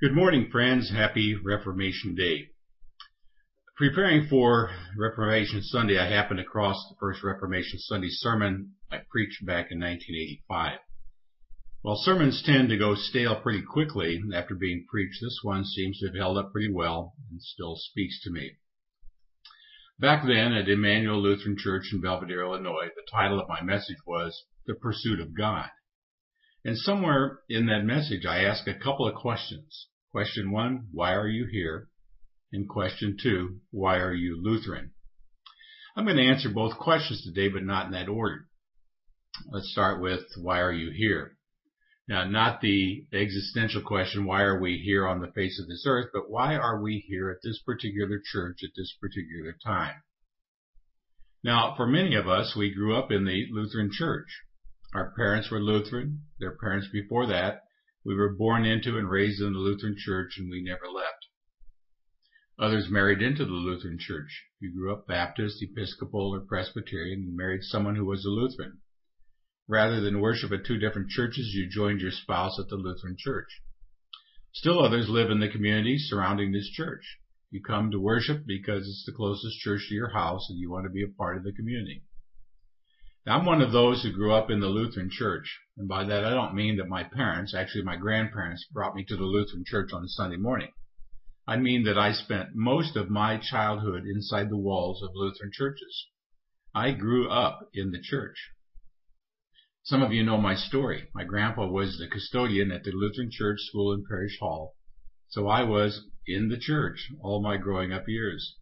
Good morning, friends. Happy Reformation Day. Preparing for Reformation Sunday, I happened across the first Reformation Sunday sermon I preached back in 1985. While sermons tend to go stale pretty quickly after being preached, this one seems to have held up pretty well and still speaks to me. Back then at Emmanuel Lutheran Church in Belvidere, Illinois, the title of my message was The Pursuit of God. And somewhere in that message, I asked a couple of questions. Question one, why are you here? And question two, why are you Lutheran? I'm going to answer both questions today, but not in that order. Let's start with why are you here? Now, not the existential question, why are we here on the face of this earth, but why are we here at this particular church at this particular time? Now, for many of us, we grew up in the Lutheran church. Our parents were Lutheran, their parents before that. We were born into and raised in the Lutheran church and we never left. Others married into the Lutheran church. You grew up Baptist, Episcopal, or Presbyterian and married someone who was a Lutheran. Rather than worship at two different churches, you joined your spouse at the Lutheran church. Still others live in the community surrounding this church. You come to worship because it's the closest church to your house and you want to be a part of the community. I'm one of those who grew up in the Lutheran church. And by that, I don't mean that my parents, actually my grandparents, brought me to the Lutheran church on a Sunday morning. I mean that I spent most of my childhood inside the walls of Lutheran churches. I grew up in the church. Some of you know my story. My grandpa was the custodian at the Lutheran Church School and Parish Hall, so I was in the church all my growing up years.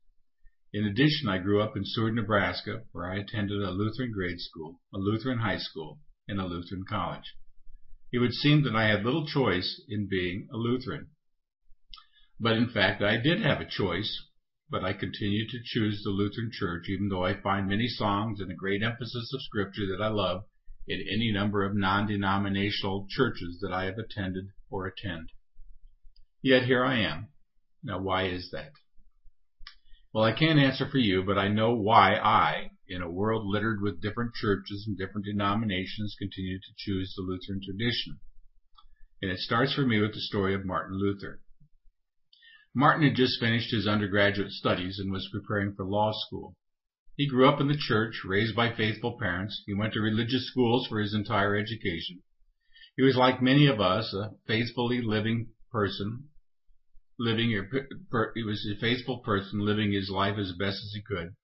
In addition, I grew up in Seward, Nebraska, where I attended a Lutheran grade school, a Lutheran high school, and a Lutheran college. It would seem that I had little choice in being a Lutheran. But in fact, I did have a choice, but I continued to choose the Lutheran Church, even though I find many songs and a great emphasis of Scripture that I love in any number of non-denominational churches that I have attended or attend. Yet here I am. Now, why is that? Well, I can't answer for you, but I know why I, in a world littered with different churches and different denominations, continue to choose the Lutheran tradition. And it starts for me with the story of Martin Luther. Martin had just finished his undergraduate studies and was preparing for law school. He grew up in the church, raised by faithful parents. He went to religious schools for his entire education. He was like many of us, a faithfully living person, living, he was a faithful person living his life as best as he could,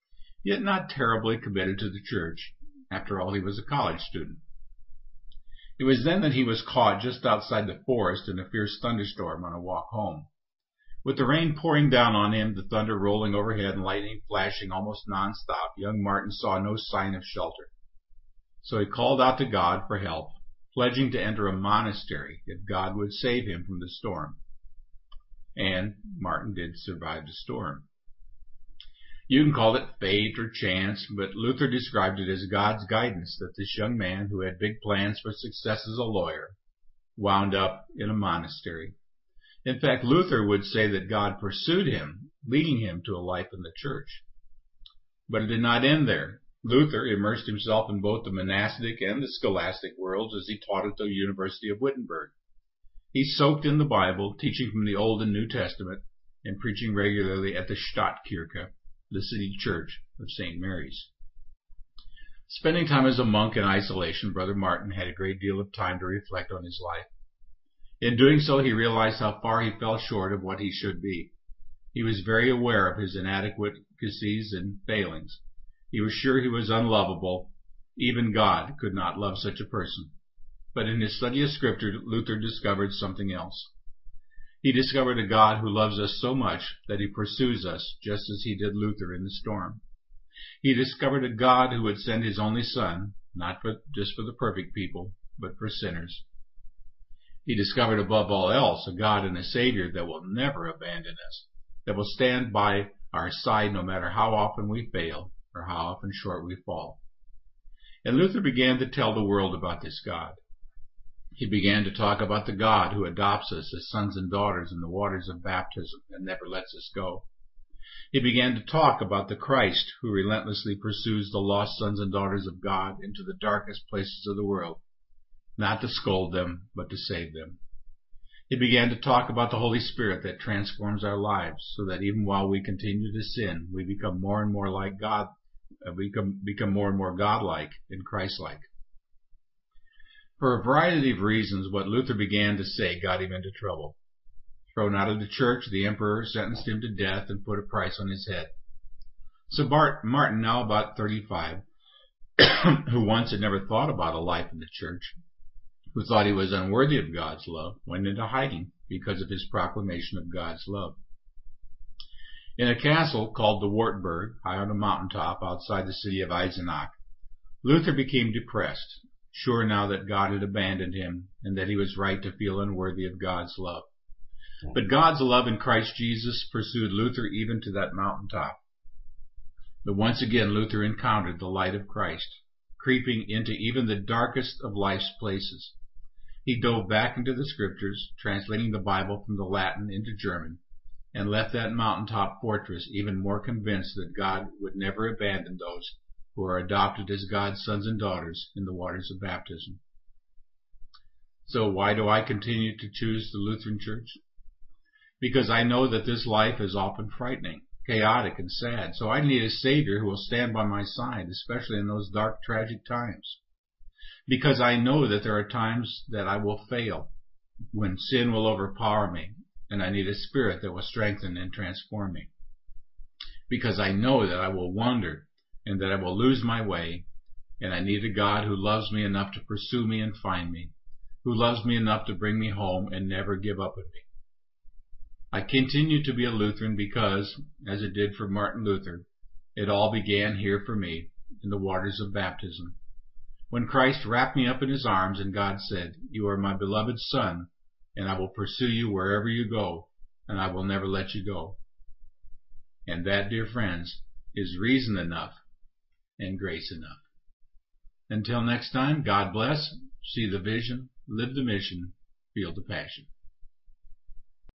yet not terribly committed to the church. After all, he was a college student. It was then that he was caught just outside the forest in a fierce thunderstorm on a walk home. With the rain pouring down on him, the thunder rolling overhead and lightning flashing almost nonstop, young Martin saw no sign of shelter. So he called out to God for help, pledging to enter a monastery if God would save him from the storm and Martin did survive the storm. You can call it fate or chance, but Luther described it as God's guidance that this young man who had big plans for success as a lawyer wound up in a monastery. In fact, Luther would say that God pursued him, leading him to a life in the church. But it did not end there. Luther immersed himself in both the monastic and the scholastic worlds as he taught at the University of Wittenberg. He soaked in the Bible, teaching from the Old and New Testament, and preaching regularly at the Stadtkirche, the city church of St. Mary's. Spending time as a monk in isolation, Brother Martin had a great deal of time to reflect on his life. In doing so, he realized how far he fell short of what he should be. He was very aware of his inadequacies and failings. He was sure he was unlovable. Even God could not love such a person. But in his study of Scripture, Luther discovered something else. He discovered a God who loves us so much that he pursues us just as he did Luther in the storm. He discovered a God who would send his only son, not for, just for the perfect people, but for sinners. He discovered above all else a God and a Savior that will never abandon us, that will stand by our side no matter how often we fail or how often short we fall. And Luther began to tell the world about this God. He began to talk about the God who adopts us as sons and daughters in the waters of baptism and never lets us go. He began to talk about the Christ who relentlessly pursues the lost sons and daughters of God into the darkest places of the world, not to scold them, but to save them. He began to talk about the Holy Spirit that transforms our lives so that even while we continue to sin, we become more and more like God, uh, become, become more and more godlike and Christ-like. For a variety of reasons, what Luther began to say got him into trouble. Thrown out of the church, the emperor sentenced him to death and put a price on his head. So Bart Martin, now about 35, who once had never thought about a life in the church, who thought he was unworthy of God's love, went into hiding because of his proclamation of God's love. In a castle called the Wartburg, high on a mountaintop outside the city of Eisenach, Luther became depressed, sure now that God had abandoned him and that he was right to feel unworthy of God's love. But God's love in Christ Jesus pursued Luther even to that mountaintop. But once again Luther encountered the light of Christ, creeping into even the darkest of life's places. He dove back into the scriptures, translating the Bible from the Latin into German, and left that mountaintop fortress even more convinced that God would never abandon those who are adopted as God's sons and daughters in the waters of baptism. So why do I continue to choose the Lutheran Church? Because I know that this life is often frightening, chaotic, and sad. So I need a Savior who will stand by my side, especially in those dark, tragic times because I know that there are times that I will fail, when sin will overpower me, and I need a spirit that will strengthen and transform me. Because I know that I will wander and that I will lose my way, and I need a God who loves me enough to pursue me and find me, who loves me enough to bring me home and never give up on me. I continue to be a Lutheran because, as it did for Martin Luther, it all began here for me in the waters of baptism when Christ wrapped me up in his arms and God said, You are my beloved Son, and I will pursue you wherever you go, and I will never let you go. And that, dear friends, is reason enough and grace enough. Until next time, God bless, see the vision, live the mission, feel the passion.